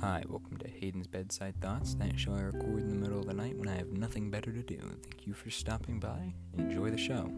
Hi, welcome to Hayden's Bedside Thoughts, that show I record in the middle of the night when I have nothing better to do. Thank you for stopping by. Enjoy the show.